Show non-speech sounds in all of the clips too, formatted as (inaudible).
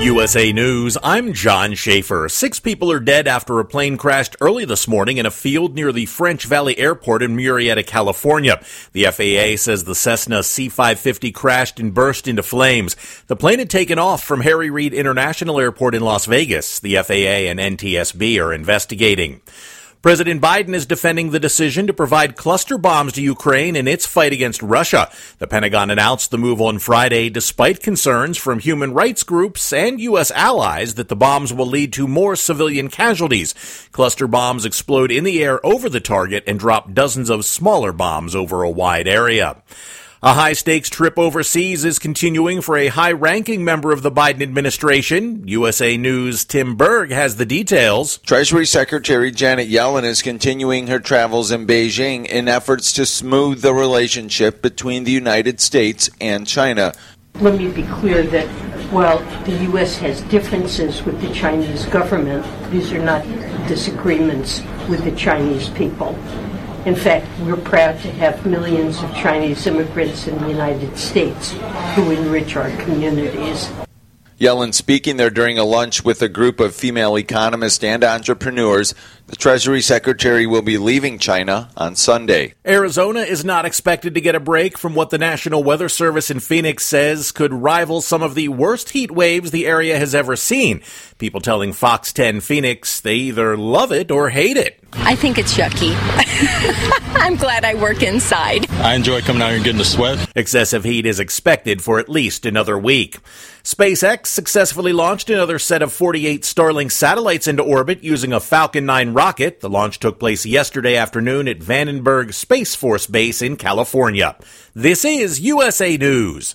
USA News, I'm John Schaefer. Six people are dead after a plane crashed early this morning in a field near the French Valley Airport in Murrieta, California. The FAA says the Cessna C-550 crashed and burst into flames. The plane had taken off from Harry Reid International Airport in Las Vegas. The FAA and NTSB are investigating. President Biden is defending the decision to provide cluster bombs to Ukraine in its fight against Russia. The Pentagon announced the move on Friday despite concerns from human rights groups and U.S. allies that the bombs will lead to more civilian casualties. Cluster bombs explode in the air over the target and drop dozens of smaller bombs over a wide area. A high stakes trip overseas is continuing for a high ranking member of the Biden administration. USA News' Tim Berg has the details. Treasury Secretary Janet Yellen is continuing her travels in Beijing in efforts to smooth the relationship between the United States and China. Let me be clear that while the U.S. has differences with the Chinese government, these are not disagreements with the Chinese people. In fact, we're proud to have millions of Chinese immigrants in the United States who enrich our communities. Yellen speaking there during a lunch with a group of female economists and entrepreneurs. The Treasury Secretary will be leaving China on Sunday. Arizona is not expected to get a break from what the National Weather Service in Phoenix says could rival some of the worst heat waves the area has ever seen. People telling Fox 10 Phoenix they either love it or hate it. I think it's yucky. (laughs) I'm glad I work inside. I enjoy coming out here and getting the sweat. Excessive heat is expected for at least another week. SpaceX successfully launched another set of 48 Starlink satellites into orbit using a Falcon 9 rocket. The launch took place yesterday afternoon at Vandenberg Space Force Base in California. This is USA News.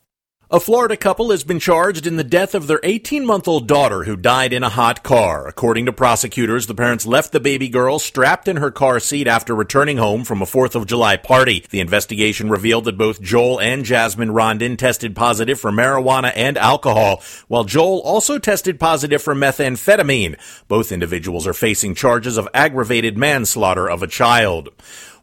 A Florida couple has been charged in the death of their 18 month old daughter who died in a hot car. According to prosecutors, the parents left the baby girl strapped in her car seat after returning home from a 4th of July party. The investigation revealed that both Joel and Jasmine Rondon tested positive for marijuana and alcohol, while Joel also tested positive for methamphetamine. Both individuals are facing charges of aggravated manslaughter of a child.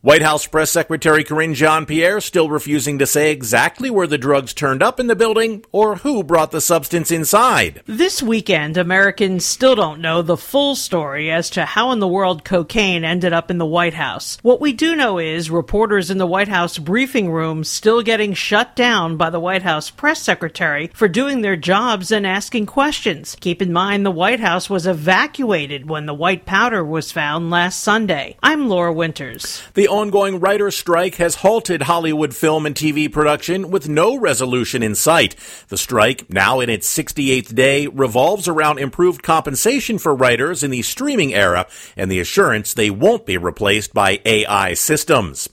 White House Press Secretary Karine Jean-Pierre still refusing to say exactly where the drugs turned up in the building or who brought the substance inside. This weekend, Americans still don't know the full story as to how in the world cocaine ended up in the White House. What we do know is reporters in the White House briefing room still getting shut down by the White House Press Secretary for doing their jobs and asking questions. Keep in mind the White House was evacuated when the white powder was found last Sunday. I'm Laura Winters. The ongoing writer's strike has halted Hollywood film and TV production with no resolution in sight. The strike, now in its 68th day, revolves around improved compensation for writers in the streaming era and the assurance they won't be replaced by AI systems.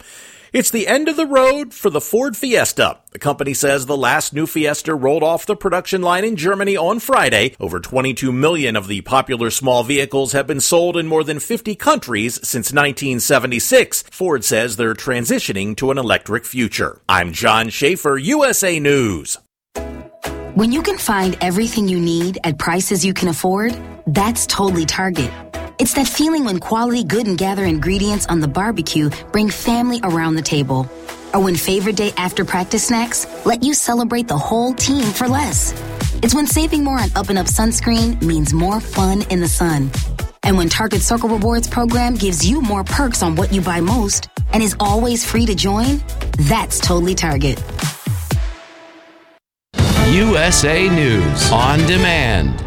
It's the end of the road for the Ford Fiesta. The company says the last new Fiesta rolled off the production line in Germany on Friday. Over 22 million of the popular small vehicles have been sold in more than 50 countries since 1976. Ford says they're transitioning to an electric future. I'm John Schaefer, USA News. When you can find everything you need at prices you can afford, that's totally Target. It's that feeling when quality good and gather ingredients on the barbecue bring family around the table. Or when favorite day after practice snacks let you celebrate the whole team for less. It's when saving more on Up and Up sunscreen means more fun in the sun. And when Target Circle Rewards program gives you more perks on what you buy most and is always free to join, that's totally Target. USA News on demand.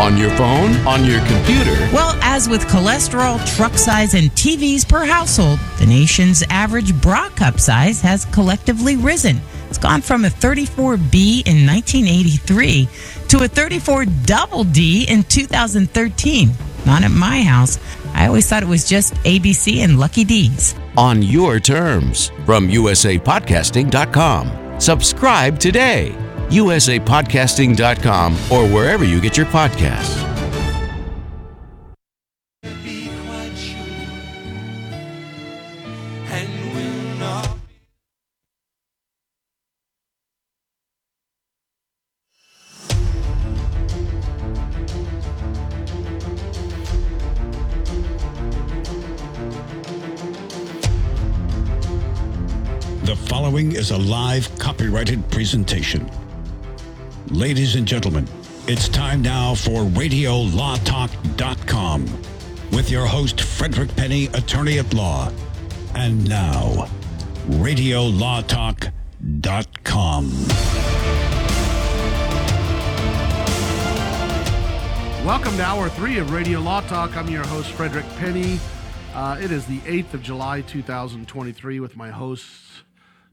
On your phone, on your computer. Well, as with cholesterol, truck size, and TVs per household, the nation's average bra cup size has collectively risen. It's gone from a 34B in 1983 to a 34 double D in 2013. Not at my house. I always thought it was just ABC and Lucky D's. On your terms from usapodcasting.com. Subscribe today. usapodcasting.com or wherever you get your podcasts. The following is a live copyrighted presentation. Ladies and gentlemen, it's time now for RadioLawTalk.com with your host, Frederick Penny, attorney at law. And now, RadioLawTalk.com. Welcome to hour three of Radio Law Talk. I'm your host, Frederick Penny. Uh, it is the 8th of July, 2023, with my hosts,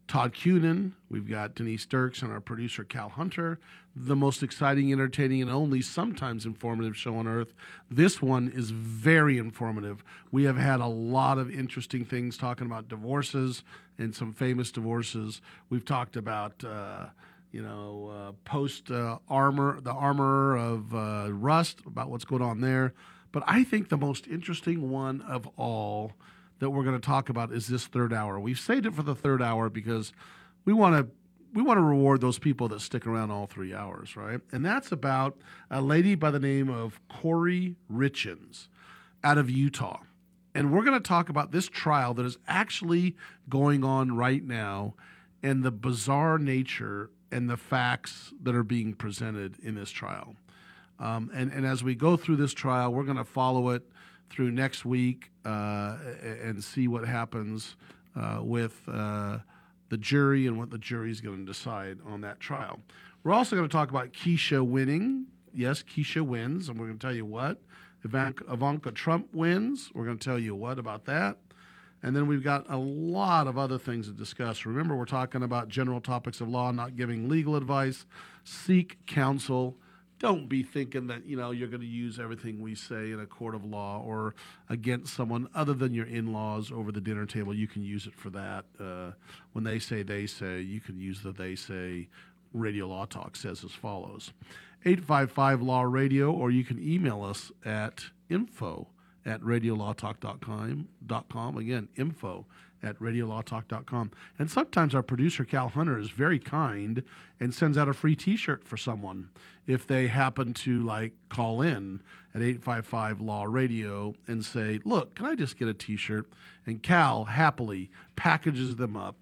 Todd Cunin. We've got Denise Dirks and our producer, Cal Hunter. The most exciting, entertaining, and only sometimes informative show on earth. This one is very informative. We have had a lot of interesting things talking about divorces and some famous divorces. We've talked about. Uh, you know, uh, post uh, armor, the armor of uh, Rust, about what's going on there. But I think the most interesting one of all that we're going to talk about is this third hour. We've saved it for the third hour because we want to we want to reward those people that stick around all three hours, right? And that's about a lady by the name of Kouri Richins out of Utah. And we're going to talk about this trial that is actually going on right now and the bizarre nature and the facts that are being presented in this trial. Um, and, and as we go through this trial, we're going to follow it through next week uh, and see what happens uh, with uh, the jury and what the jury is going to decide on that trial. We're also going to talk about Keisha winning. Yes, Keisha wins, and we're going to tell you what. Ivanka, Ivanka Trump wins. We're going to tell you what about that. And then we've got a lot of other things to discuss. Remember, we're talking about general topics of law, not giving legal advice. Seek counsel. Don't be thinking that you know you're going to use everything we say in a court of law or against someone other than your in-laws over the dinner table. You can use it for that. Uh, when they say they say, you can use the they say. Radio Law Talk says as follows: 855 Law Radio, or you can email us at info at radiolawtalk.com. Again, info at radiolawtalk.com. And sometimes our producer, Cal Hunter, is very kind and sends out a free t shirt for someone if they happen to like call in at 855 Law Radio and say, Look, can I just get a t shirt? And Cal happily packages them up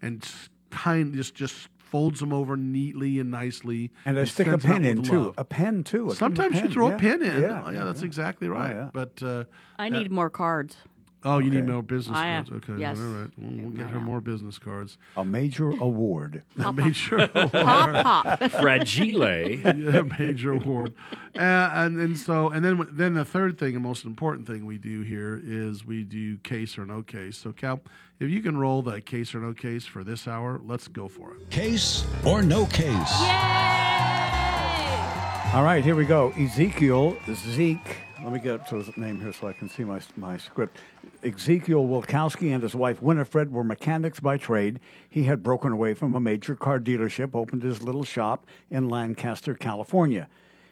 and kind just just folds them over neatly and nicely. And they stick a sends pen in with too. love. A pen too. A Sometimes you throw yeah. a pin in. Yeah, Oh, yeah, that's yeah. exactly right. yeah. But uh, I that- need more cards. Oh, you need more business I cards. am. Okay, Yes. all right. We'll, we'll get her more business cards. A major award. A major award. Pop, pop. Fragile. yeah, major award. Uh, and and so and then then the third thing and most important thing we do here is we do case or no case. So Cal, if you can roll the case or no case for this hour, let's go for it. Case or no case? All right, here we go. Ezekiel Zeke. Let me get up to his name here so I can see my, my script. Ezekiel Wilkowski and his wife Winifred were mechanics by trade. He had broken away from a major car dealership, opened his little shop in Lancaster, California.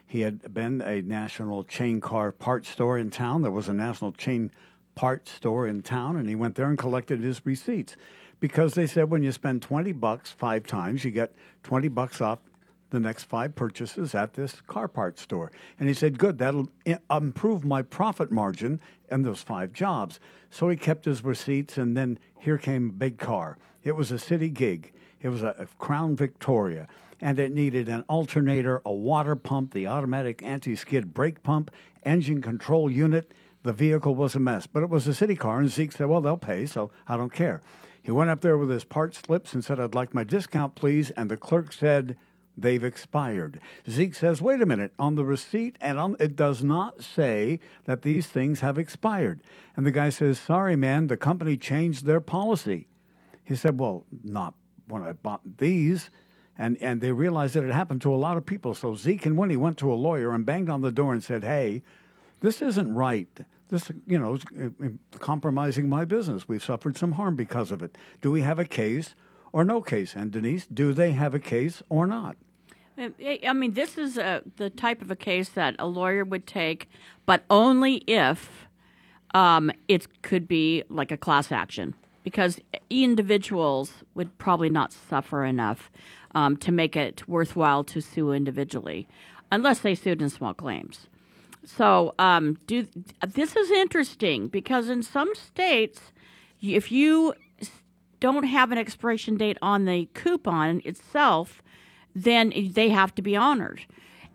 He had been a national chain car parts store in town. There was a national chain parts store in town, and he went there and collected his receipts because they said when you spend 20 bucks five times, you get 20 bucks off the next five purchases at this car parts store. And he said, Good, that'll eh, improve my profit margin and those five jobs. So he kept his receipts, and then here came a big car. It was a city gig, it was a, a Crown Victoria. And it needed an alternator, a water pump, the automatic anti skid brake pump, engine control unit. The vehicle was a mess, but it was a city car. And Zeke said, Well, they'll pay, so I don't care. He went up there with his part slips and said, I'd like my discount, please. And the clerk said, They've expired. Zeke says, Wait a minute, on the receipt, and on, it does not say that these things have expired. And the guy says, Sorry, man, the company changed their policy. He said, Well, not when I bought these. And, and they realized that it happened to a lot of people. So Zeke and Winnie went to a lawyer and banged on the door and said, Hey, this isn't right. This, you know, is uh, uh, compromising my business. We've suffered some harm because of it. Do we have a case or no case? And Denise, do they have a case or not? I I mean, this is a, the type of a case that a lawyer would take, but only if um, it could be like a class action, because individuals would probably not suffer enough um, to make it worthwhile to sue individually, unless they sued in small claims. So, um, do this is interesting because in some states, if you don't have an expiration date on the coupon itself, then they have to be honored.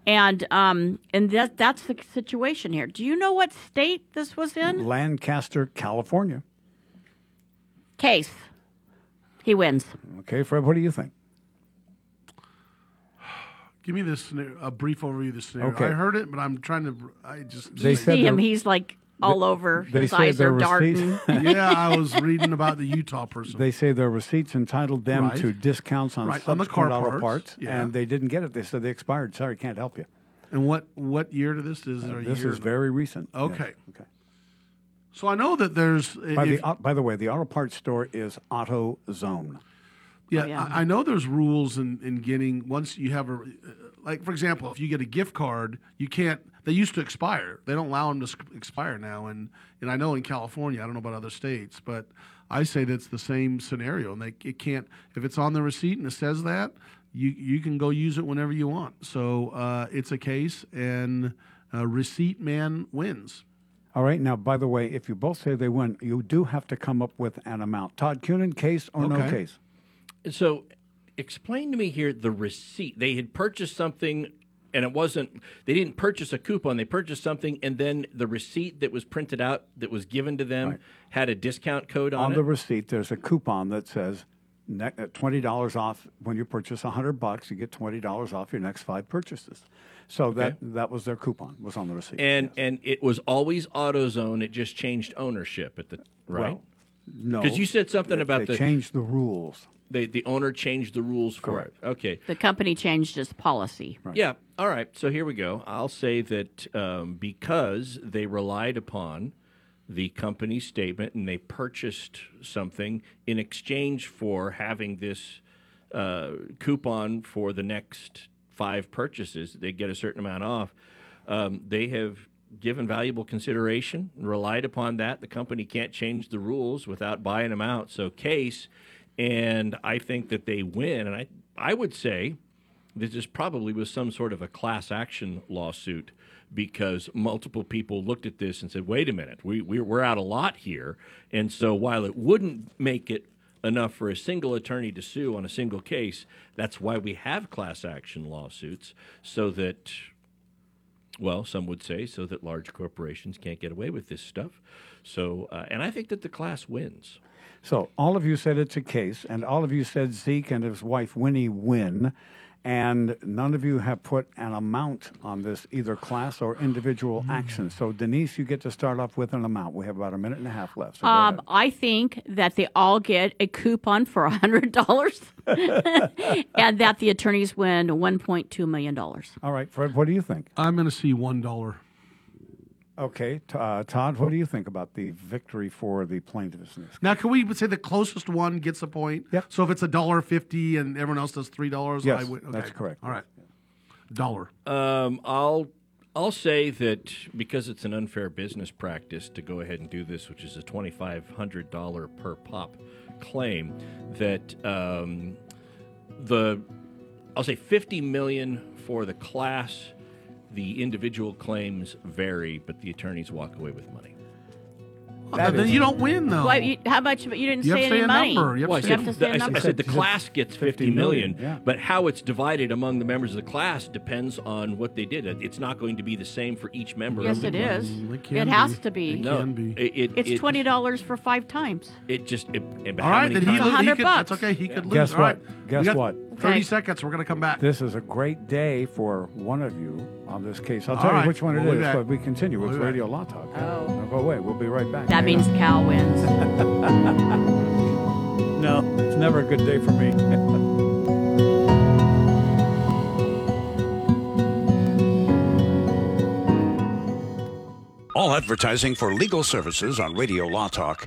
And um, and that that's the situation here. Do you know what state this was in? Lancaster, California. Case. He wins. Okay, Fred, what do you think? Give me this a brief overview of the scenario. Okay. I heard it, but I'm trying to. I just They You said see him. He's like all over. they His say eyes their are darting. (laughs) receipt- yeah, I was reading about the Utah person. They say their receipts entitled them Right. to discounts on Right, on the car auto parts, parts, yeah. and they didn't get it. They said they expired. Sorry, can't help you. And what what year to this is? Uh, this year is very recent. yes. Okay. Okay. So I know that there's. By if- the, au- by the way, the auto parts store is Auto Zone. Yeah, I, I know there's rules in, in getting once you have a like for example, if you get a gift card, you can't. They used to expire. They don't allow them to expire now, and and I know in California, I don't know about other states, but I say that's the same scenario, and they it can't if it's on the receipt and it says that you you can go use it whenever you want. So uh, it's a case, and uh, receipt man wins. All right. Now, by the way, if you both say they win, you do have to come up with an amount. Todd Cunin, case or no Okay. case? So, explain to me here the receipt. They had purchased something, and it wasn't. They didn't purchase a coupon. They purchased something, and then the receipt that was printed out that was given to them had a discount code on, it. On it. the receipt, there's a coupon that says uh, twenty dollars off when you purchase hundred bucks. You get twenty dollars off your next five purchases. So that Okay. that was their coupon was on the receipt. and and it was always AutoZone. It just changed ownership at the right. Well, no, because you said something about they the changed the rules. They, the owner changed the rules for Correct. it. Okay. The company changed its policy. Yeah. All right. So here we go. I'll say that um, because they relied upon the company statement and they purchased something in exchange for having this uh, coupon for the next five purchases, they get a certain amount off. Um, they have given valuable consideration, relied upon that. The company can't change the rules without buying them out. So case, and I think that they win. And I, I would say this is probably was some sort of a class action lawsuit because multiple people looked at this and said, wait a minute, we, we, we're out a lot here. And so while it wouldn't make it enough for a single attorney to sue on a single case, that's why we have class action lawsuits so that, well, some would say, so that large corporations can't get away with this stuff. So, uh, and I think that the class wins. So all of you said it's a case, and all of you said Zeke and his wife Winnie win, and none of you have put an amount on this, either class or individual action. So Denise, you get to start off with an amount. We have about a minute and a half left. So Um. I think that they all get a coupon for hundred dollars, (laughs) and that the attorneys win one point two million dollars. All right, Fred, what do you think? I'm going to see one dollar. Okay, uh, Todd, what do you think about the victory for the plaintiffs in this? Now, can we say the closest one gets a point? Yep. So if it's a dollar fifty and everyone else does three dollars, Yes, I would, okay. that's correct. All right, dollar. Um, I'll I'll say that because it's an unfair business practice to go ahead and do this, which is a twenty five hundred dollar per pop claim, that um, the I'll say 50 million for the class. The individual claims vary, but the attorneys walk away with money. Well, then you don't win though. Why, you, how much? But you didn't You have say to say any a money. number. You have Well, I to said, have to say a I, number. I said the class gets 50 million, million, yeah. but how it's divided among the members of the class depends on what they did. It's not going to be the same for each member. Yes, of the it class. is. It It has to be. It No, can be. it, it, It's it- twenty dollars for five times. It just. It, it, All how right, many then he, times- lo- he 100 could. bucks. That's okay. He could lose. Guess All right. what? Guess got what? Thirty Okay. seconds. We're gonna come back. This is a great day for one of you on this case. I'll All tell right, you which one we'll it is, but we continue We'll with be back. Radio Law Talk. Oh. Don't go away. We'll be right back. That means Cal wins. (laughs) no, it's never a good day for me. (laughs) All advertising for legal services on Radio Law Talk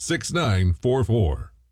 800 559 6944.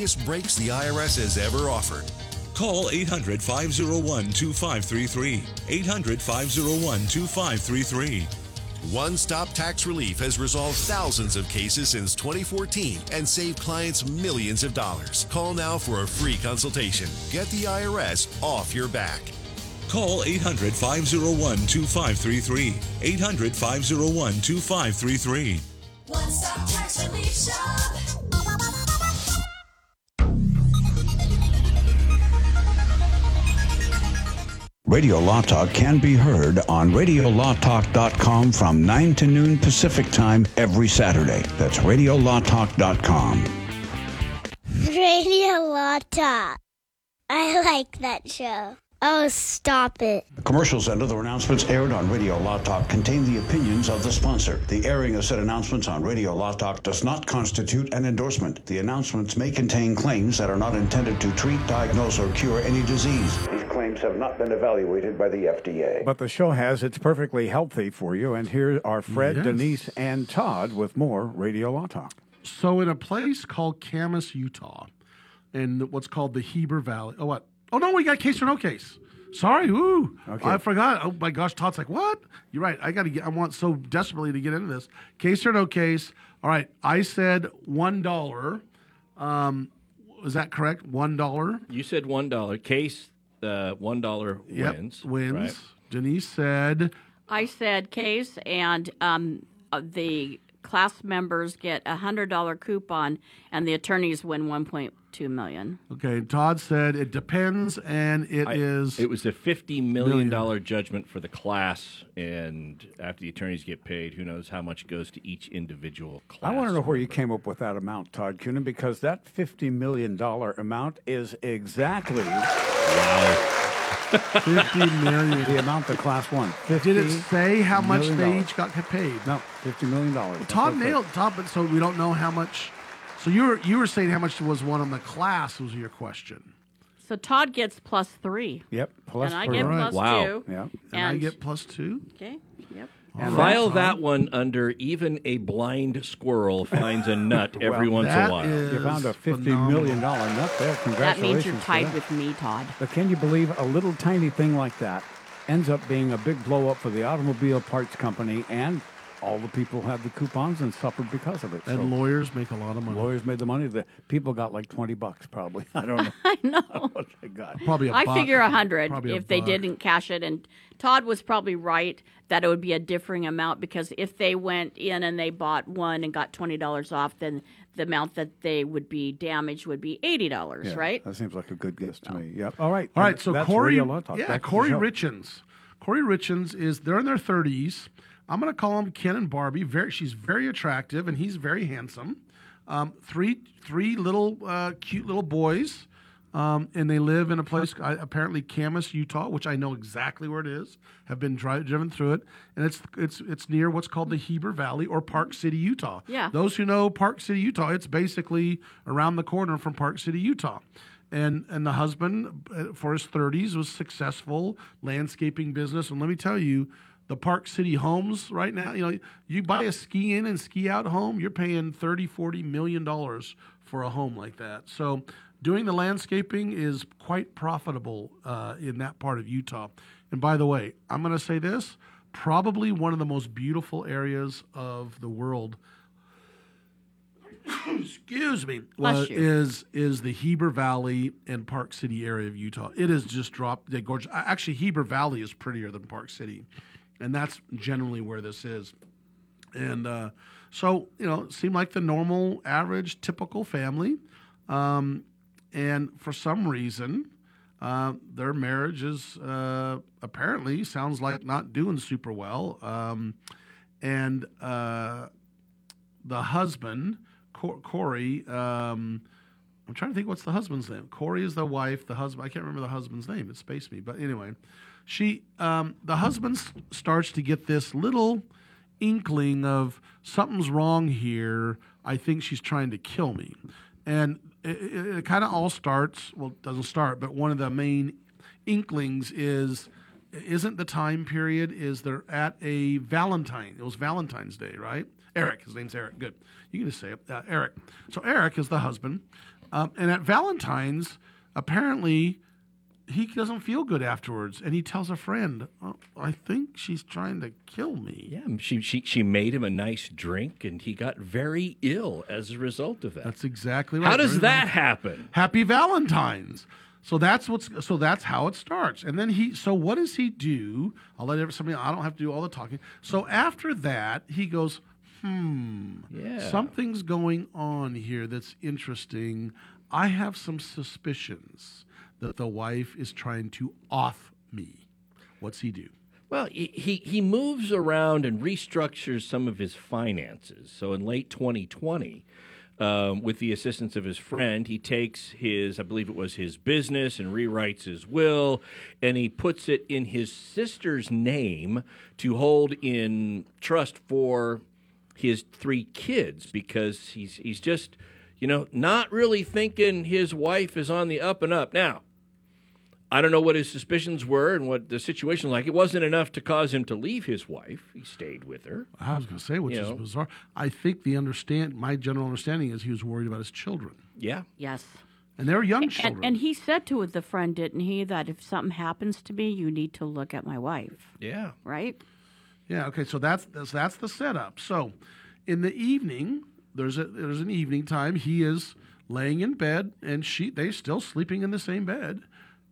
breaks the IRS has ever offered. Call 800 501 2533. 800 501 2533. One Stop Tax Relief has resolved thousands of cases since 2014 and saved clients millions of dollars. Call now for a free consultation. Get the IRS off your back. Call 800 501 2533. 800 501 2533. One stop tax relief shop. Radio Law Talk can be heard on RadioLawTalk.com from 9 to noon Pacific Time every Saturday. That's RadioLawTalk.com. Radio Law Talk. I like that show. Oh, stop it. The commercials and other announcements aired on Radio Law Talk contain the opinions of the sponsor. The airing of said announcements on Radio Law Talk does not constitute an endorsement. The announcements may contain claims that are not intended to treat, diagnose, or cure any disease. These claims have not been evaluated by the FDA. But the show has. It's perfectly healthy for you. And here are Fred, Yes. Denise, and Todd with more Radio Law Talk. So, in a place called Kamas, Utah, in what's called the Heber Valley. Oh, what? Oh no, we got case or no case. Sorry, ooh, Okay. I forgot. Oh my gosh, Todd's like, what? You're right. I got to get. I want so desperately to get into this. Case or no case. All right. I said one dollar. Um, is that correct? One dollar. You said one dollar. Case uh, one dollar Yep, wins. Wins. right? Denise said I said case, and um, uh, the class members get a hundred dollar coupon, and the attorneys win one point two million. Okay, Todd said it depends, and it is. It was a fifty million dollar judgment for the class, and after the attorneys get paid, who knows how much goes to each individual class. I want to know where you came up with that amount, Todd Cunin, because that $50 million amount is exactly Wow. (laughs) Fifty million. the amount the class won. Did it say how much they dollars. each got paid? No, $50 million. That's Todd what it nailed Todd, but so we don't know how much. So you were you were saying how much was one on the class was your question, So Todd gets plus three. Yep, plus and I get All right. plus Wow. two. Yeah. and, I get plus two. Okay. Yep. And File Todd. that one under even a blind squirrel finds a nut (laughs) every Well, once in a while. is- You found a fifty phenomenal. million dollar nut there. Congratulations. That means you're tied with me, Todd. But can you believe a little tiny thing like that ends up being a big blow up for the automobile parts company and all the people who had the coupons and suffered because of it. And So lawyers make a lot of money. lawyers made the money. The people got like twenty bucks probably. (laughs) I don't know. (laughs) I know. (laughs) what they got. Probably a I buck. figure a hundred Probably a if they buck. didn't cash it. And Todd was probably right that it would be a differing amount because if they went in and they bought one and got twenty dollars off, then the amount that they would be damaged would be eighty dollars, Yeah, right? That seems like a good guess to me. Oh. Yep. All right. All right, And so that's Kouri, Radio Talk. yeah, Back Kouri. Richins. Kouri Richins is they're in their thirties. I'm going to call them Ken and Barbie. Very, she's very attractive, and he's very handsome. Um, three, three little uh, cute little boys, um, and they live in a place uh, apparently Kamas, Utah, which I know exactly where it is. Have been dri- driven through it, and it's it's it's near what's called the Heber Valley or Park City, Utah. Yeah. Those who know Park City, Utah, it's basically around the corner from Park City, Utah. And and the husband, uh, for his 30s, was successful landscaping business. And let me tell you, the Park City homes right now, you know, you buy a ski in and ski out home, you're paying 30, 40 million dollars for a home like that. So doing the landscaping is quite profitable uh, in that part of Utah. And by the way, I'm going to say this probably one of the most beautiful areas of the world (coughs) excuse me, was- is is the Heber Valley and Park City area of Utah. It is just dropped. They're gorgeous. Actually, Heber Valley is prettier than Park City, and that's generally where this is. And uh, so, you know, seemed like the normal, average, typical family. Um, and for some reason, uh, their marriage is uh, apparently sounds like not doing super well. Um, and uh, the husband, Cor- Kouri, um, I'm trying to think what's the husband's name. Kouri is the wife. The husband, I can't remember the husband's name. It spaced me. But anyway, she, um, the husband starts to get this little inkling of something's wrong here. I think she's trying to kill me. And it, it, it kind of all starts, well, it doesn't start, but one of the main inklings is isn't the time period is they're at a Valentine. It was Valentine's Day, right? Eric, his name's Eric. Good. You can just say it. Uh, Eric. So Eric is the husband. Um, and at Valentine's, apparently, he doesn't feel good afterwards. And he tells a friend, oh, I think she's trying to kill me. Yeah, she, she she made him a nice drink, and he got very ill as a result of that. That's exactly right. How does Very that nice. happen? Happy Valentine's. So that's what's so that's how it starts. And then he so what does he do? I'll let every, somebody I don't have to do all the talking. So after that, he goes, hmm, Yeah. something's going on here that's interesting. I have some suspicions that the wife is trying to off me. What's he do? Well, he, he, moves around and restructures some of his finances. So in late 2020, um, with the assistance of his friend, he takes his, I believe it was his business, and rewrites his will, and he puts it in his sister's name to hold in trust for his three kids because he's he's just, you know, not really thinking his wife is on the up and up. Now, I don't know what his suspicions were and what the situation was like. It wasn't enough to cause him to leave his wife. He stayed with her. I was going to say, which You is know. bizarre. I think the understand my general understanding is he was worried about his children, Yeah. Yes. and they're young And, children. and he said to the friend, didn't he, that if something happens to me, you need to look at my wife, Yeah. right? Yeah. Okay. So that's that's, that's the setup. So, in the evening, there's a there's an evening time. He is laying in bed, and she they still sleeping in the same bed,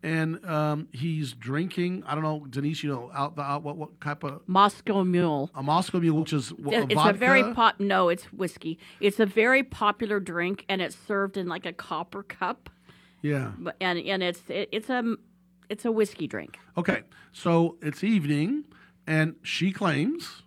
and um, he's drinking. I don't know, Denise. You know, out the out what what type of Moscow Mule. a Moscow Mule, which is wh- it's vodka. a very pop. No, it's whiskey. It's a very popular drink, and it's served in like a copper cup. yeah. And and it's it, it's a it's a whiskey drink. Okay, so it's evening, and she claims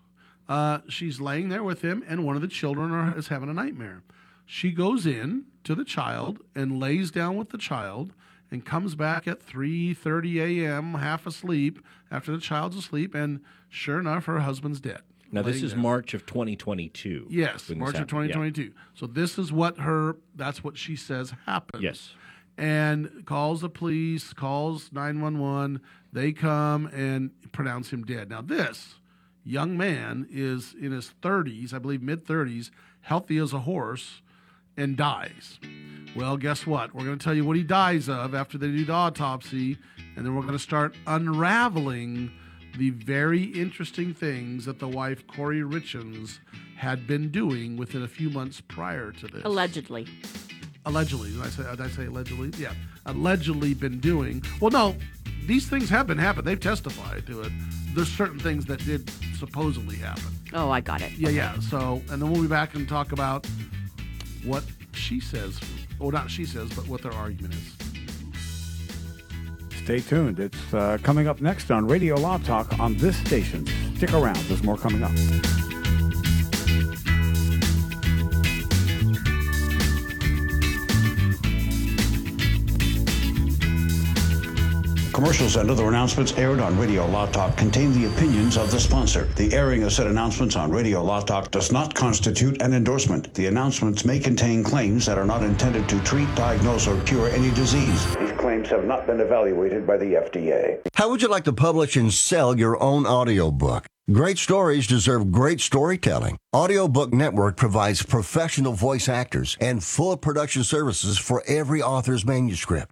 uh, she's laying there with him, and one of the children are, is having a nightmare. She goes in to the child and lays down with the child, and comes back at three thirty a.m. half asleep after the child's asleep, and sure enough, her husband's dead. Now, this is. March of 2022. Yes, March of happened. Yeah. 2022. So this is what her that's what she says happened. Yes. And calls the police, calls 911. They come and pronounce him dead. Now this young man is in his 30s, I believe mid 30s, healthy as a horse and dies. Well, guess what? We're going to tell you what he dies of after they do the autopsy, and then we're going to start unraveling the very interesting things that the wife, Kouri Richins, had been doing within a few months prior to this. Allegedly. Allegedly. Did I say, did I say allegedly? Yeah. Allegedly been doing. Well, no, these things have been happening. They've testified to it. There's certain things that did supposedly happen. Oh, I got it. Yeah, yeah. So, and then we'll be back and talk about what she says. Well, not she says, but what their argument is. Stay tuned. It's uh, coming up next on Radio Law Talk on this station. Stick around. There's more coming up. Commercials and other announcements aired on Radio Law Talk contain the opinions of the sponsor. The airing of said announcements on Radio Law Talk does not constitute an endorsement. The announcements may contain claims that are not intended to treat, diagnose, or cure any disease. These claims have not been evaluated by the FDA. How would you like to publish and sell your own audiobook? Great stories deserve great storytelling. Audiobook Network provides professional voice actors and full production services for every author's manuscript.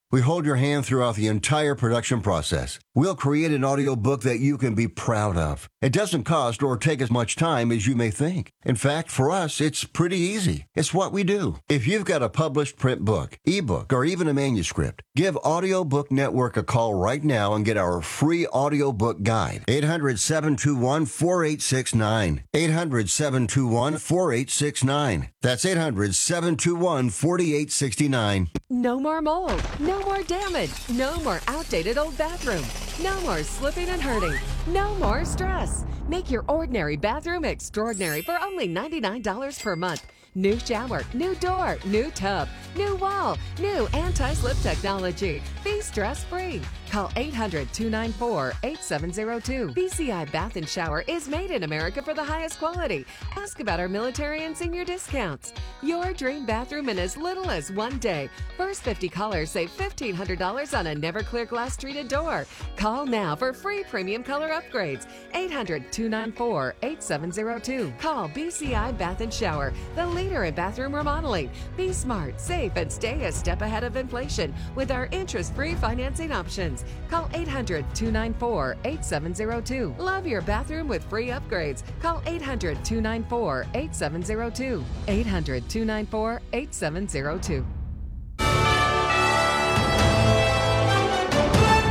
We hold your hand throughout the entire production process. We'll create an audiobook that you can be proud of. It doesn't cost or take as much time as you may think. In fact, for us, it's pretty easy. It's what we do. If you've got a published print book, ebook, or even a manuscript, give Audiobook Network a call right now and get our free audiobook guide. 800 721 4869. 800 721 4869. That's 800 721 4869. No more mold. No more damage. No more outdated old bathroom. No more slipping and hurting. No more stress. Make your ordinary bathroom extraordinary for only $99 per month. New shower, new door, new tub, new wall, new anti slip technology. Be stress free. Call 800 294 8702. BCI Bath and Shower is made in America for the highest quality. Ask about our military and senior discounts. Your dream bathroom in as little as one day. First 50 callers save $1,500 on a never clear glass treated door. Call now for free premium color upgrades. 800 294 8702. Call BCI Bath and Shower, the leader in bathroom remodeling. Be smart, safe, and stay a step ahead of inflation with our interest free financing options. Call 800 294 8702. Love your bathroom with free upgrades. Call 800 294 8702. 800 294 8702.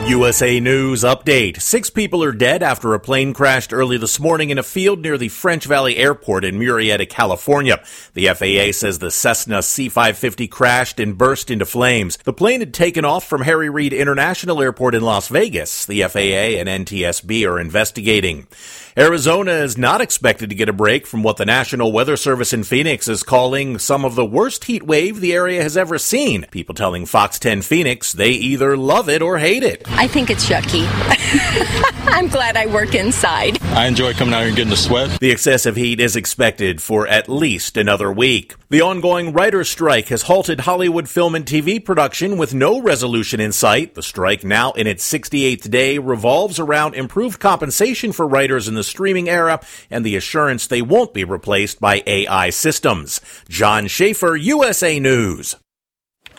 USA News update. Six people are dead after a plane crashed early this morning in a field near the French Valley Airport in Murrieta, California. The FAA says the Cessna C-550 crashed and burst into flames. The plane had taken off from Harry Reid International Airport in Las Vegas. The FAA and NTSB are investigating. Arizona is not expected to get a break from what the National Weather Service in Phoenix is calling some of the worst heat wave the area has ever seen. People telling Fox 10 Phoenix they either love it or hate it. I think it's yucky. (laughs) I'm glad I work inside. I enjoy coming out here and getting the sweat. The excessive heat is expected for at least another week. The ongoing writer's strike has halted Hollywood film and TV production with no resolution in sight. The strike, now in its 68th day, revolves around improved compensation for writers in the streaming era and the assurance they won't be replaced by AI systems. John Schaefer, USA News.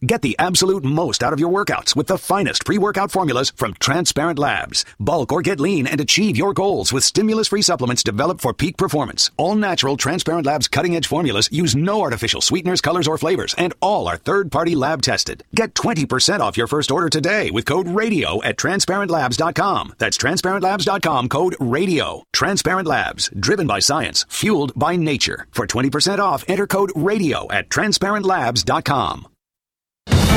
Get the absolute most out of your workouts with the finest pre workout formulas from Transparent Labs. Bulk or get lean and achieve your goals with stimulus free supplements developed for peak performance. All natural Transparent Labs cutting edge formulas use no artificial sweeteners, colors, or flavors, and all are third party lab tested. Get 20% off your first order today with code RADIO at transparentlabs.com. That's transparentlabs.com code RADIO. Transparent Labs, driven by science, fueled by nature. For 20% off, enter code RADIO at transparentlabs.com.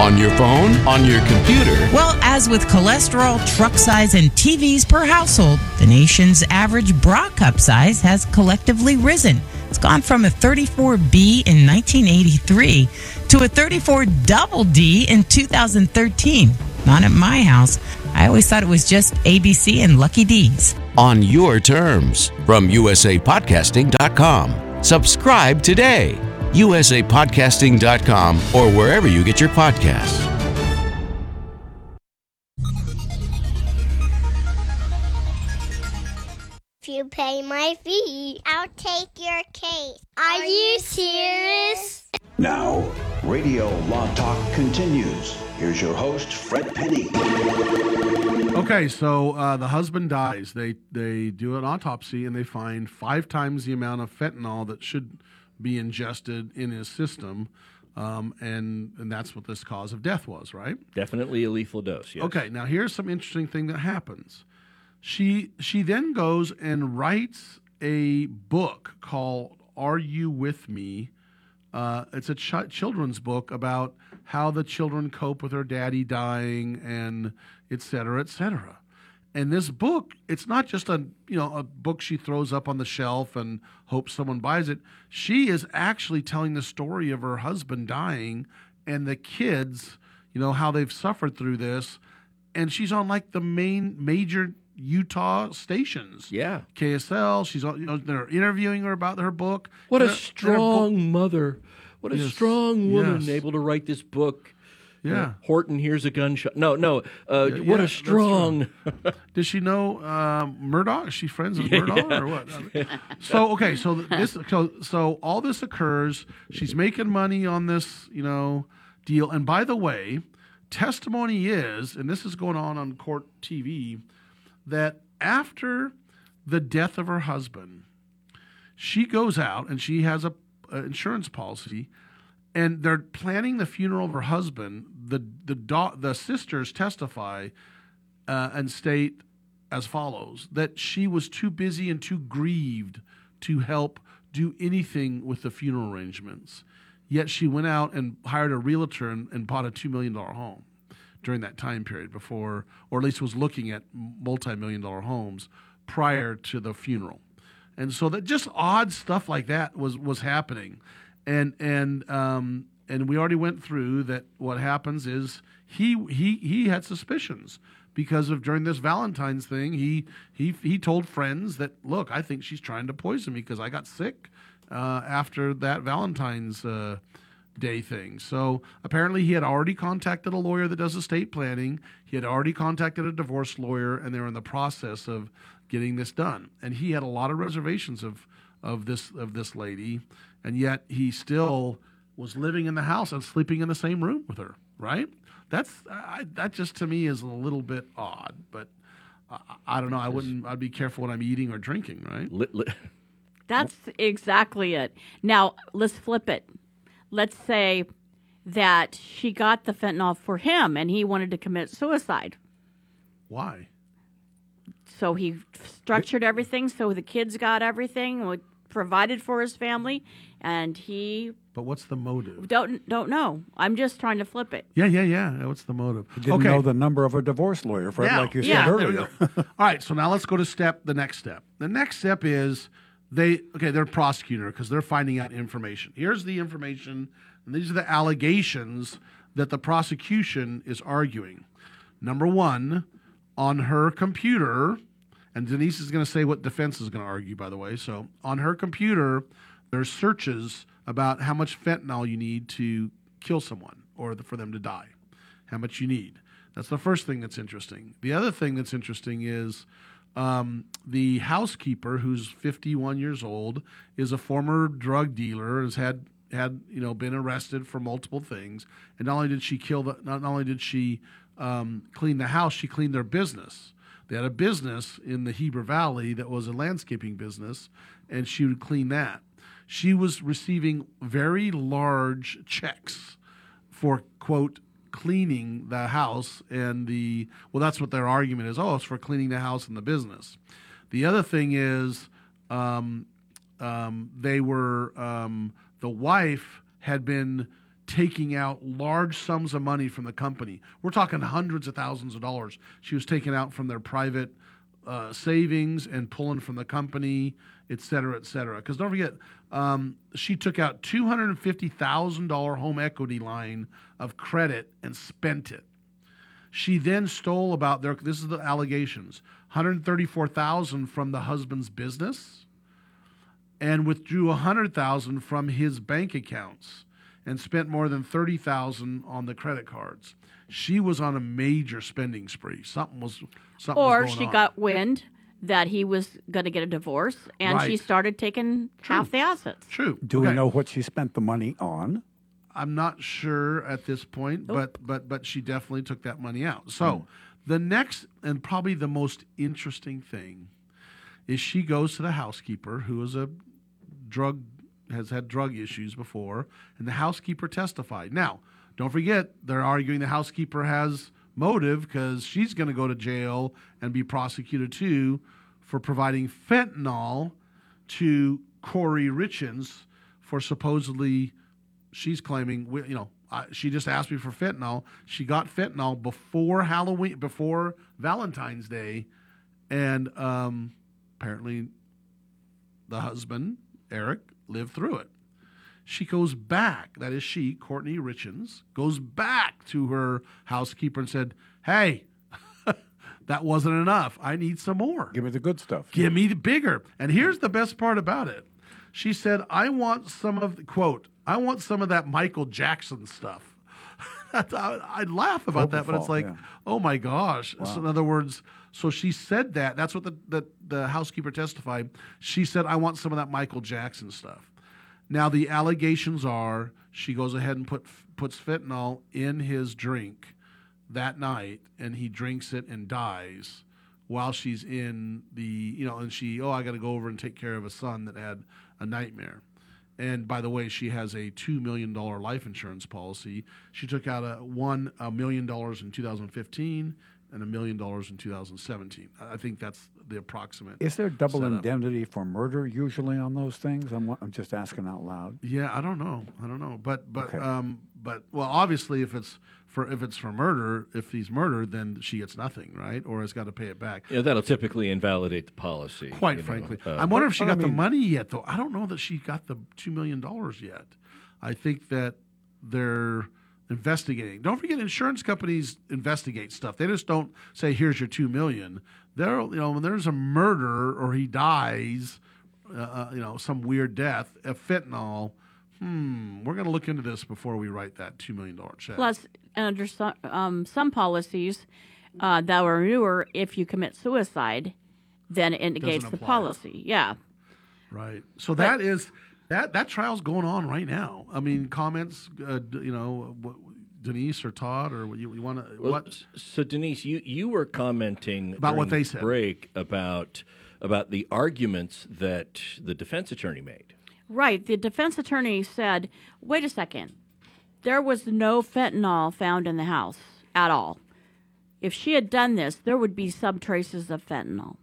On your phone, on your computer. Well, as with cholesterol, truck size, and TVs per household, the nation's average bra cup size has collectively risen. It's gone from a 34B in 1983 to a 34 double D in 2013. Not at my house. I always thought it was just ABC and Lucky D's. On your terms. From usapodcasting.com. Subscribe today. usapodcasting.com or wherever you get your podcasts. If you pay my fee, I'll take your case. Are, you serious? Now, Radio Law Talk continues. Here's your host, Fred Penney. Okay, so uh, the husband dies. They they do an autopsy and they find five times the amount of fentanyl that should be ingested in his system, um, and and that's what this cause of death was, right? Definitely a lethal dose. Yes. Okay, now here's some interesting thing that happens. She she then goes and writes a book called "Are You With Me?" Uh, it's a ch- children's book about how the children cope with their daddy dying and et cetera, et cetera. And this book, it's not just a you know a book she throws up on the shelf and hopes someone buys it. She is actually telling the story of her husband dying and the kids, you know, how they've suffered through this. And she's on like the main major Utah stations. Yeah. KSL. She's on, you know, they're interviewing her about her book. What a And her- and her book- strong mother. What a Yes, strong woman yes. able to write this book. Yeah. Horton hears a gunshot. No, no. Uh, Yeah, what yeah, a strong. (laughs) Does she know um, Murdaugh? Is she friends with (laughs) Yeah, Murdaugh or what? so okay, so this so so all this occurs. She's making money on this, you know, deal. And by the way, testimony is, and this is going on on court TV, that after the death of her husband, she goes out and she has a, a insurance policy, and they're planning the funeral of her husband. The the da- the sisters testify uh, and state as follows that she was too busy and too grieved to help do anything with the funeral arrangements. Yet she went out and hired a realtor and, and bought a $2 million home during that time period before, or at least was looking at multi million dollar homes prior to the funeral. And so that just odd stuff like that was, was happening. And, and, um, and we already went through that what happens is he, he, he had suspicions because of during this Valentine's thing, he he he told friends that look, I think she's trying to poison me because I got sick uh, after that Valentine's uh, Day thing. So apparently, he had already contacted a lawyer that does estate planning. He had already contacted a divorce lawyer, and they're in the process of getting this done. And he had a lot of reservations of of this of this lady, and yet he still was living in the house and sleeping in the same room with her. Right? That's I, that just to me is a little bit odd, but I, I don't know. I wouldn't. I'd be careful what I'm eating or drinking. Right? (laughs) That's exactly it. Now, let's flip it. Let's say that she got the fentanyl for him and he wanted to commit suicide. Why? So he structured everything so the kids got everything, wa- provided for his family, and he But what's the motive? don't don't know. I'm just trying to flip it. Yeah, yeah, yeah. What's the motive? He didn't know the number of a divorce lawyer, Fred, Now- like you Yeah, said there we earlier. (laughs) All right, so now let's go to step the next step. The next step is they okay, they're prosecutor because they're finding out information. Here's the information, and these are the allegations that the prosecution is arguing. Number one, on her computer, and Denise is going to say what defense is going to argue, by the way. So on her computer, there's searches about how much fentanyl you need to kill someone or the, for them to die, how much you need. That's the first thing that's interesting. The other thing that's interesting is um, the housekeeper, who's 51 years old, is a former drug dealer, has had had you know been arrested for multiple things, and not only did she kill the, not only did she um, clean the house, she cleaned their business. They had a business in the Heber Valley that was a landscaping business, and she would clean that. She was receiving very large checks for quote cleaning the house and the well that's what their argument is oh it's for cleaning the house and the business the other thing is um, um, they were um, the wife had been taking out large sums of money from the company we're talking hundreds of thousands of dollars she was taking out from their private uh, savings and pulling from the company, et cetera, et cetera. Because don't forget, um, she took out two hundred and fifty thousand dollar home equity line of credit and spent it. She then stole about their. This is the allegations: one hundred thirty-four thousand from the husband's business, and withdrew a hundred thousand from his bank accounts, and spent more than thirty thousand on the credit cards. She was on a major spending spree. Something was something. was or going she on. got wind that he was going to get a divorce, and she started taking half the assets. True. Do Okay. we know what she spent the money on? I'm not sure at this point, but but but she definitely took that money out. So hmm. the next and probably the most interesting thing is she goes to the housekeeper who is a drug has had drug issues before, and the housekeeper testified. Now, don't forget they're arguing the housekeeper has motive because she's going to go to jail and be prosecuted too for providing fentanyl to Kouri Richins for supposedly she's claiming you know she just asked me for fentanyl she got fentanyl before halloween before valentine's day and um, apparently the husband eric lived through it she goes back that is she courtney richins goes back to her housekeeper and said hey (laughs) that wasn't enough i need some more Give me the good stuff. Give me the bigger. And here's the best part about it. She said, I want some of the quote, I want some of that Michael Jackson stuff. (laughs) I, I'd laugh about that, but it's like, yeah. oh my gosh. So in other words, so she said that. That's what the, the, the housekeeper testified. She said, I want some of that Michael Jackson stuff. Now the allegations are she goes ahead and put puts fentanyl in his drink that night, and he drinks it and dies while she's in the you know, and she oh I got to go over and take care of a son that had a nightmare, And by the way, she has a two million dollar life insurance policy. She took out a one a million dollars in 2015 and a million dollars in 2017. I I think that's the approximate. Is there double setup. indemnity for murder usually on those things? I'm, I'm just asking out loud. Yeah, I don't know. I don't know. But but Okay. um but well, obviously if it's for if it's for murder, if he's murdered, then she gets nothing, right? Or has got to pay it back. Yeah, that'll typically invalidate the policy. Quite frankly, uh, I'm wondering if she but I got the money yet, though. I don't know that she got the two million dollars yet. I think that they're investigating. Don't forget, insurance companies investigate stuff. They just don't say, "Here's your two million. There, you know, when there's a murder or he dies, uh, uh, you know, some weird death, a fentanyl. Hmm, we're going to look into this before we write that two million dollar check. Plus, under some, um, some policies uh, that were newer, if you commit suicide, then it negates the policy. Yeah. Right. So that is that that trial's going on right now. I mean, comments, uh, you know, what, Denise or Todd or you, you want to Well, what? So Denise, you you were commenting About what they said. break about about the arguments that the defense attorney made. Right. The defense attorney said, wait a second. There was no fentanyl found in the house at all. If she had done this, there would be some traces of fentanyl.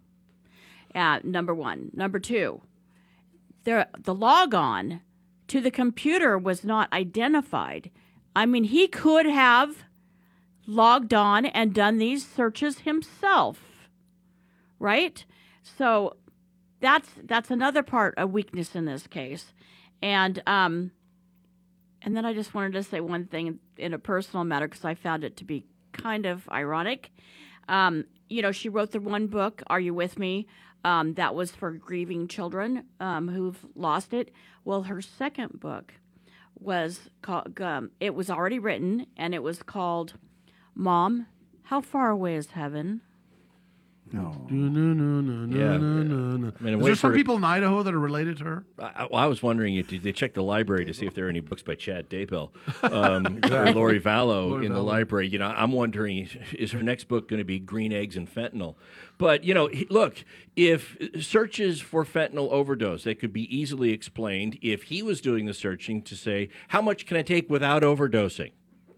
Uh, number one. Number two, there, the logon to the computer was not identified. I mean, he could have logged on and done these searches himself, right? So that's that's another part of weakness in this case, and um, and then I just wanted to say one thing in a personal matter because I found it to be kind of ironic. Um, you know, she wrote the one book, "Are You With Me?" Um, that was for grieving children um, who've lost it. Well, her second book was called. Um, it was already written, and it was called "Mom, How Far Away Is Heaven?" No. No, no, no, no, Yeah. no, no, no. I mean, Is wait there some for it- people in Idaho that are related to her? I, I was wondering if did they check the library to see if there are any books by Chad Daybell (laughs) um, or Lori Vallow in the library. You know, I'm wondering is her next book going to be Green Eggs and Fentanyl? But you know, he- look, if searches for fentanyl overdose, they could be easily explained if he was doing the searching to say how much can I take without overdosing.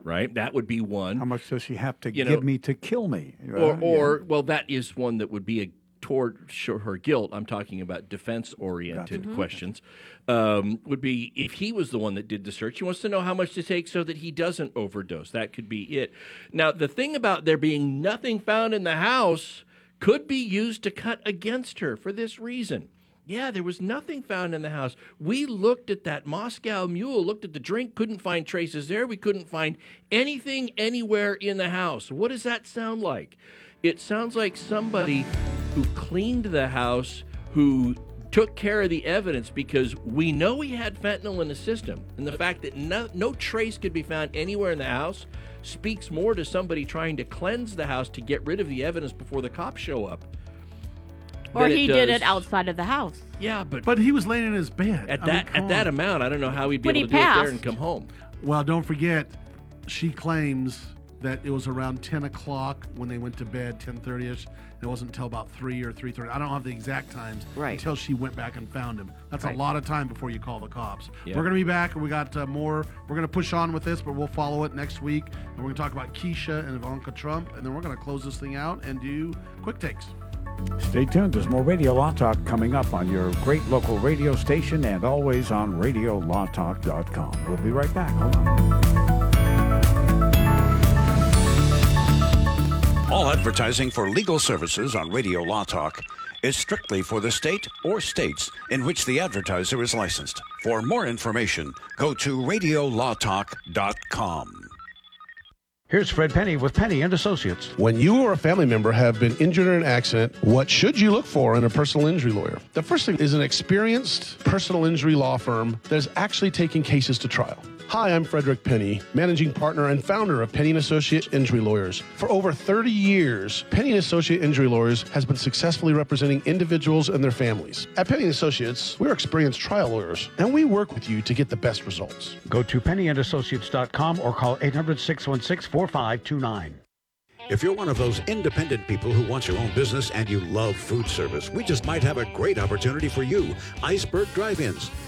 Right, that would be one. How much does she have to you give know, me to kill me? or, or well, that is one that would be a toward her guilt. I'm talking about defense-oriented Gotcha. Mhm. questions. Um, would be if he was the one that did the search, he wants to know how much to take so that he doesn't overdose. That could be it. Now, the thing about there being nothing found in the house could be used to cut against her for this reason. Yeah, there was nothing found in the house. We looked at that Moscow mule, looked at the drink, couldn't find traces there. We couldn't find anything anywhere in the house. What does that sound like? It sounds like somebody who cleaned the house, who took care of the evidence because we know he had fentanyl in the system. And the fact that no, no trace could be found anywhere in the house speaks more to somebody trying to cleanse the house to get rid of the evidence before the cops show up. Or than he did it outside of the house. Yeah, but But he was laying in his bed at I mean, that come at that on. amount, I don't know how he'd be When able he to do it there passed. and come home. Well, don't forget, she claims that it was around 10 o'clock when they went to bed, 10.30ish. It wasn't until about 3 or 3.30. I don't have the exact times. Right. Until she went back and found him. That's Right. a lot of time before you call the cops. Yeah. We're going to be back, and we got uh, more. We're going to push on with this, but we'll follow it next week. And we're going to talk about Kesha and Ivanka Trump, and then we're going to close this thing out and do quick takes. Stay tuned. There's more Radio Law Talk coming up on your great local radio station and always on RadioLawTalk.com. We'll be right back. Hold on. All advertising for legal services on Radio Law Talk is strictly for the state or states in which the advertiser is licensed. For more information, go to radiolawtalk.com. Here's Fred Penney with Penney and Associates. When you or a family member have been injured in an accident, what should you look for in a personal injury lawyer? The first thing is an experienced personal injury law firm that is actually taking cases to trial. Hi, I'm Frederick Penney, managing partner and founder of Penney and Associate Injury Lawyers. For over 30 years, Penney and Associate Injury Lawyers has been successfully representing individuals and their families. At Penney and Associates, we're experienced trial lawyers, and we work with you to get the best results. Go to PennyandAssociates.com or call 800 616 4529. If you're one of those independent people who wants your own business and you love food service, we just might have a great opportunity for you. Iceberg Drive-Ins.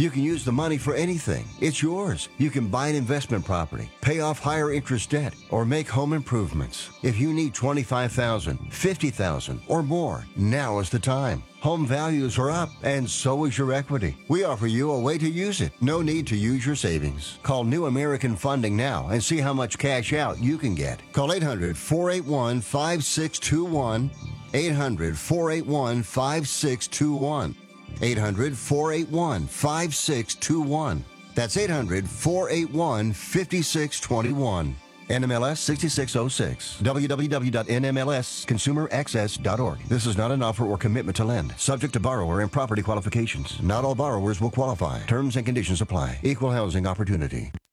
You can use the money for anything. It's yours. You can buy an investment property, pay off higher interest debt, or make home improvements. If you need 25,000, 50,000 or more, now is the time. Home values are up and so is your equity. We offer you a way to use it. No need to use your savings. Call New American Funding now and see how much cash out you can get. Call 800 481 5621. 800 481 5621. 800 481 5621. That's 800 481 5621. NMLS 6606. www.nmlsconsumeraccess.org. This is not an offer or commitment to lend. Subject to borrower and property qualifications. Not all borrowers will qualify. Terms and conditions apply. Equal housing opportunity.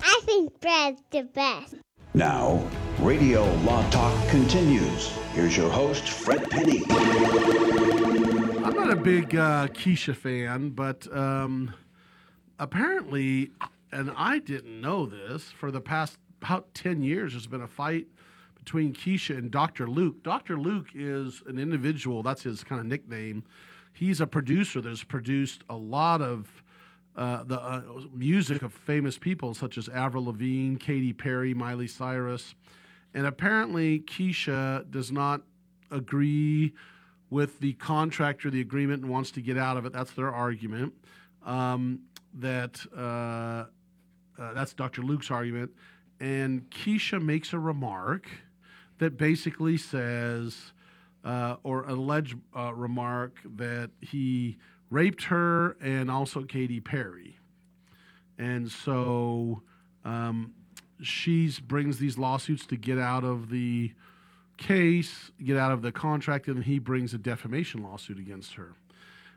I think Brad's the best. Now, Radio Law Talk continues. Here's your host, Fred Penney. I'm not a big uh, Kesha fan, but um, apparently, and I didn't know this, for the past about 10 years, there's been a fight between Kesha and Dr. Luke. Dr. Luke is an individual, that's his kind of nickname. He's a producer that's produced a lot of uh, the uh, music of famous people such as Avril Lavigne, Katy Perry, Miley Cyrus. And apparently, Kesha does not agree with the contract or the agreement and wants to get out of it. That's their argument. Um, that uh, uh, that's Dr. Luke's argument. And Kesha makes a remark that basically says, uh, or alleged uh, remark that he raped her and also Katy Perry. And so um, she brings these lawsuits to get out of the case, get out of the contract, and he brings a defamation lawsuit against her.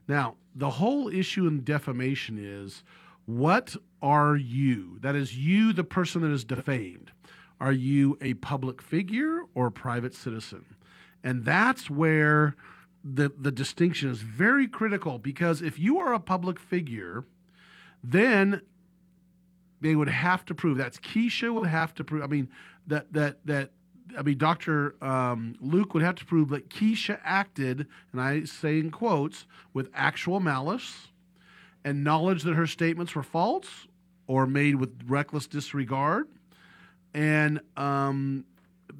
Now, the whole issue in defamation is what are you? That is, you, the person that is defamed. Are you a public figure or a private citizen? And that's where the, the distinction is very critical because if you are a public figure, then they would have to prove that's Kesha would have to prove. I mean that that that I mean Dr. Um, Luke would have to prove that Kesha acted, and I say in quotes, with actual malice and knowledge that her statements were false or made with reckless disregard, and um,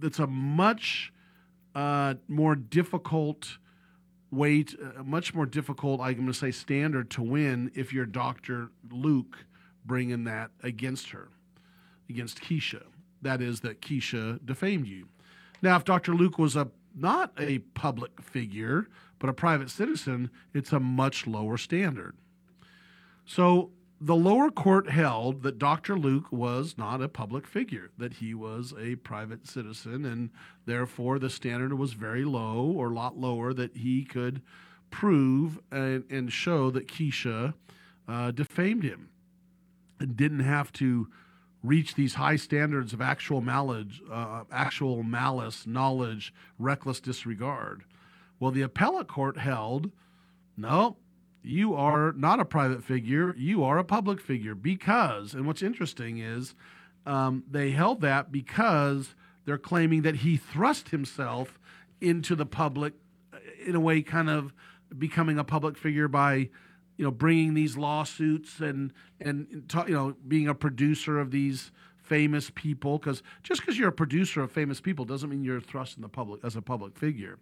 it's a much uh, more difficult to, a much more difficult, I'm going to say, standard to win if you're Dr. Luke bringing that against her, against Kesha. That is, that Kesha defamed you. Now, if Dr. Luke was a not a public figure, but a private citizen, it's a much lower standard. So the lower court held that Dr. Luke was not a public figure, that he was a private citizen, and therefore the standard was very low or a lot lower that he could prove and, and show that Kesha uh, defamed him and didn't have to reach these high standards of actual malice, uh, actual malice, knowledge, reckless disregard. Well, the appellate court held no, you are not a private figure, you are a public figure because, and what's interesting is um, they held that because they're claiming that he thrust himself into the public uh, in a way, kind of becoming a public figure by you know bringing these lawsuits and and you know being a producer of these famous people because just because you're a producer of famous people doesn't mean you're thrust in the public as a public figure.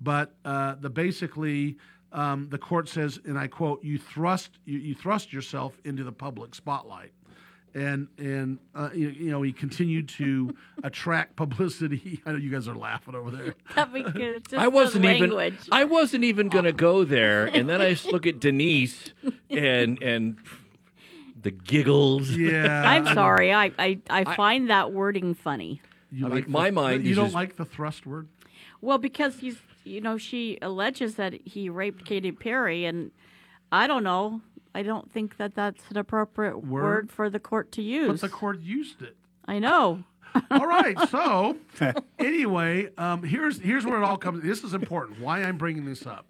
But uh, the basically um, the court says and i quote you thrust you, you thrust yourself into the public spotlight and and uh, you, you know he continued to (laughs) attract publicity (laughs) i know you guys are laughing over there (laughs) Because it's just I wasn't the even. I wasn't even going to go there, and then I just look at Denise and and the giggles. Yeah, I'm sorry. I, I, I find that wording funny. You I like mean, my mind you don't just- like the thrust word Well, because he's, you know, she alleges that he raped Katy Perry, and I don't know. I don't think that that's an appropriate word, Word? for the court to use. but the court used it I know. (laughs) all right. So (laughs) anyway, um, here's here's where it all comes. This is important. Why I'm bringing this up,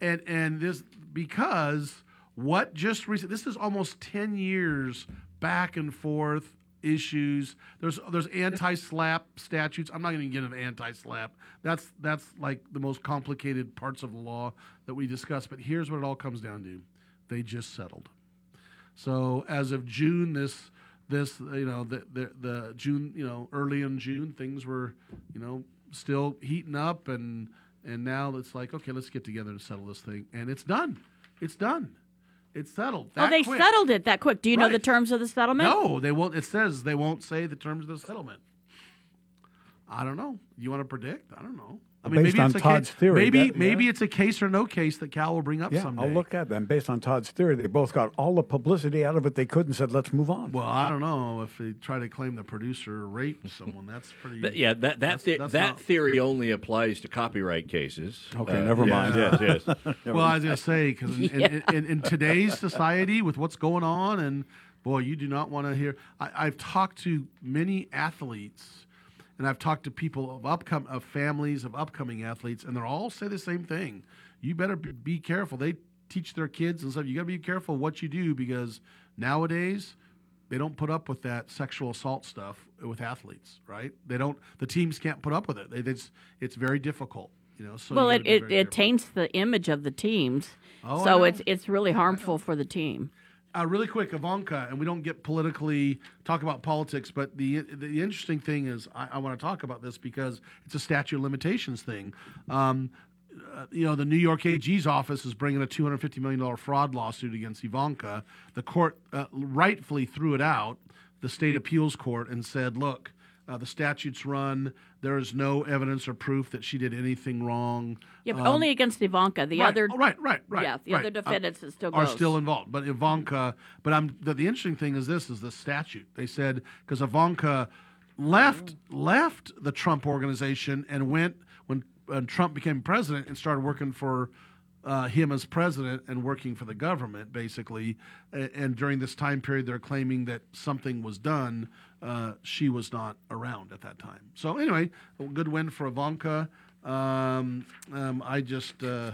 and and this because what just recent. This is almost ten years back and forth issues. There's there's anti-SLAPP statutes. I'm not going to get into anti-SLAPP. That's that's like the most complicated parts of the law that we discuss. But here's what it all comes down to: they just settled. So as of June, this this you know the the, the June you know early in June things were you know still heating up and and now it's like okay let's get together and settle this thing and it's done, it's done, it's settled. oh, they quick. settled it that quick. Do you know the terms of the settlement? No, they won't. It says they won't say the terms of the settlement. I don't know. You want to predict? I don't know. I mean, Based maybe on it's a Todd's case, theory, Maybe that- maybe yeah. it's a case or no case that Cal will bring up Yeah, someday. I'll look at them. Based on Todd's theory, they both got all the publicity out of it they could and said, let's move on. Well, I don't know if they try to claim the producer raped someone. That's pretty. That- yeah, that that That's- the- that's that not- theory only applies to copyright cases. Okay, Uh, never mind. Yes, yes. (laughs) yes. well, I was gonna say because in, in, (laughs) in, in today's society, with what's going on, and boy, you do not want to hear. I, I've talked to many athletes, and I've talked to people of upcoming of families of upcoming athletes, and they're all say the same thing. You better be, be careful. They teach their kids and stuff. You got to be careful what you do because nowadays they don't put up with that sexual assault stuff with athletes, right? They don't. The teams can't put up with it. They, it's it's very difficult. You know. So well, it, it, it taints the image of the teams, Oh, so it's it's really harmful for the team. Uh, really quick, Ivanka, and we don't get politically talk about politics, but the the interesting thing is I, I want to talk about this because it's a statute of limitations thing. Um, uh, you know, the New York AG's office is bringing a $250 million fraud lawsuit against Ivanka. The court uh, rightfully threw it out, the state appeals court, and said, look, uh, the statute's run. There is no evidence or proof that she did anything wrong. Yeah, Um, only against Ivanka. The right, other, oh, right, right, right. Yeah, the right. other defendants Uh, still are still involved. But Ivanka, but I'm the, the interesting thing is this is the statute. They said because Ivanka left left the Trump organization and went when, when Trump became president and started working for uh, him as president and working for the government, basically. A- And during this time period, they're claiming that something was done. Uh, she was not around at that time. So anyway, a good win for Ivanka. Um, um, I just. Uh,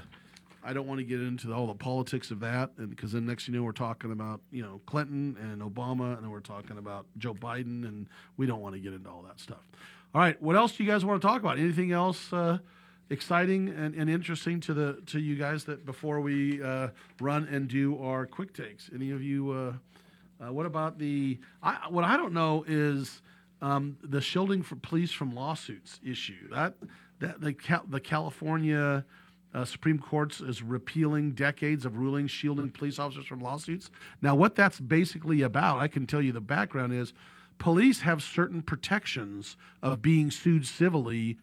I don't want to get into all the politics of that, and because then next you know we're talking about you know Clinton and Obama, and then we're talking about Joe Biden, and we don't want to get into all that stuff. All right, what else do you guys want to talk about? Anything else uh, exciting and, and interesting to the to you guys that before we uh, run and do our quick takes? Any of you? Uh, what about the? I, what I don't know is um, the shielding for police from lawsuits issue. That that the the California uh, Supreme Court is repealing decades of rulings shielding police officers from lawsuits. Now, what that's basically about, I can tell you the background is police have certain protections of being sued civilly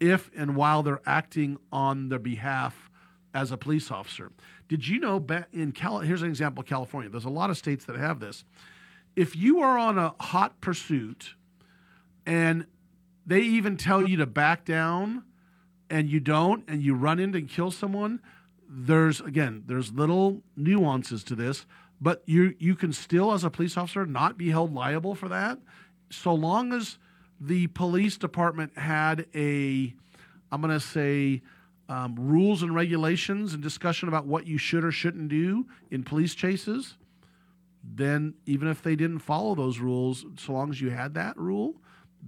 if and while they're acting on their behalf as a police officer. Did you know in Cal- here's an example California. There's a lot of states that have this. If you are on a hot pursuit and they even tell you to back down and you don't and you run in and kill someone, there's again, there's little nuances to this, but you you can still as a police officer not be held liable for that so long as the police department had a I'm going to say um, rules and regulations and discussion about what you should or shouldn't do in police chases, then even if they didn't follow those rules, so long as you had that rule,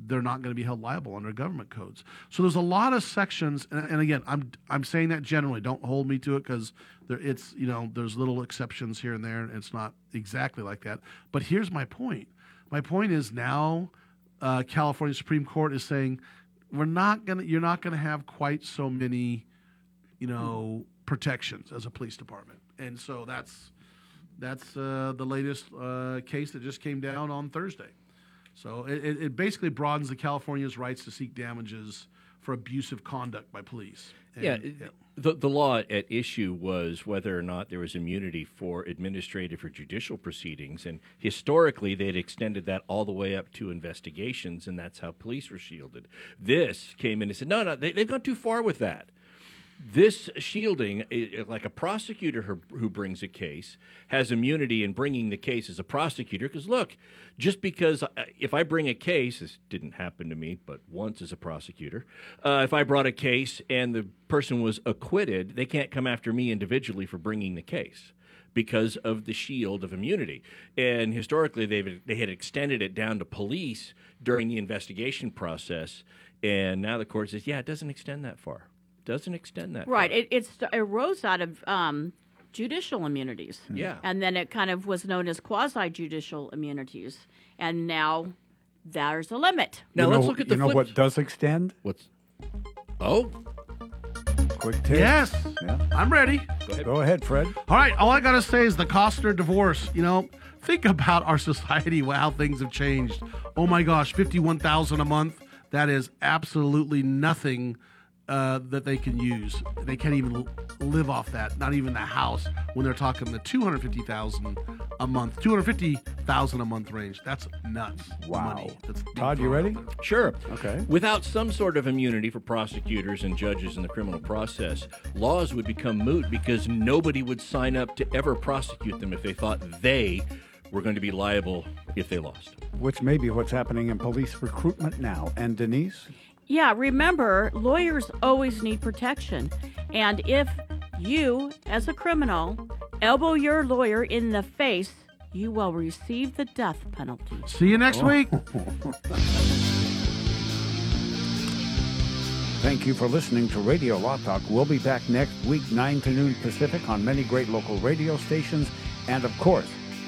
they're not going to be held liable under government codes. So there's a lot of sections, and, and again, I'm I'm saying that generally. Don't hold me to it because it's you know there's little exceptions here and there, and it's not exactly like that. But here's my point. My point is now, uh, California Supreme Court is saying we're not gonna you're not gonna have quite so many, you know, protections as a police department, and so that's that's uh, the latest uh, case that just came down on Thursday. So it, it basically broadens the California's rights to seek damages for abusive conduct by police. And, yeah, The, the law at issue was whether or not there was immunity for administrative or judicial proceedings. And historically, they'd extended that all the way up to investigations, and that's how police were shielded. This came in and said, no, no, they, they've gone too far with that this shielding, like a prosecutor who, brings a case, has immunity in bringing the case as a prosecutor. Because look, just because if I bring a case, this didn't happen to me, but once as a prosecutor, uh, if I brought a case and the person was acquitted, they can't come after me individually for bringing the case because of the shield of immunity. And historically, they they had extended it down to police during the investigation process. And now the court says, yeah, it doesn't extend that far doesn't extend that. Right. It, it's, it rose out of um, judicial immunities. Yeah. And then it kind of was known as quasi judicial immunities. And now there's a limit. Now you let's know, look at the You know flip- what does extend? What's. Oh? Quick take. Yes, Yeah. I'm ready. Go ahead. Go ahead, Fred. All right, all I got to say is the Costner divorce. You know, think about our society, how things have changed. Oh my gosh, 51,000 a month. That is absolutely nothing uh, that they can use. They can't even live off that. Not even the house when they're talking the two hundred fifty thousand a month, two hundred fifty thousand a month range. That's nuts. Wow. Money that's Todd, you ready? Sure. Okay. Without some sort of immunity for prosecutors and judges in the criminal process, laws would become moot because nobody would sign up to ever prosecute them if they thought they were going to be liable if they lost. Which may be what's happening in police recruitment now. And Denise? Yeah, remember, lawyers always need protection. And if you, as a criminal, elbow your lawyer in the face, you will receive the death penalty. See you next oh. week. (laughs) Thank you for listening to Radio Law Talk. We'll be back next week, 9 to noon Pacific, on many great local radio stations, and of course,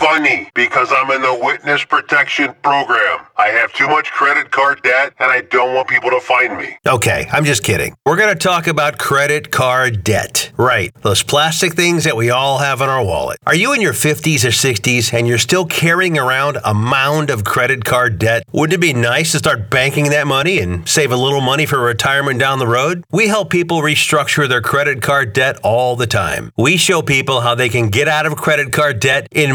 Funny, because I'm in the witness protection program. I have too much credit card debt and I don't want people to find me. Okay, I'm just kidding. We're going to talk about credit card debt. Right, those plastic things that we all have in our wallet. Are you in your 50s or 60s and you're still carrying around a mound of credit card debt? Wouldn't it be nice to start banking that money and save a little money for retirement down the road? We help people restructure their credit card debt all the time. We show people how they can get out of credit card debt in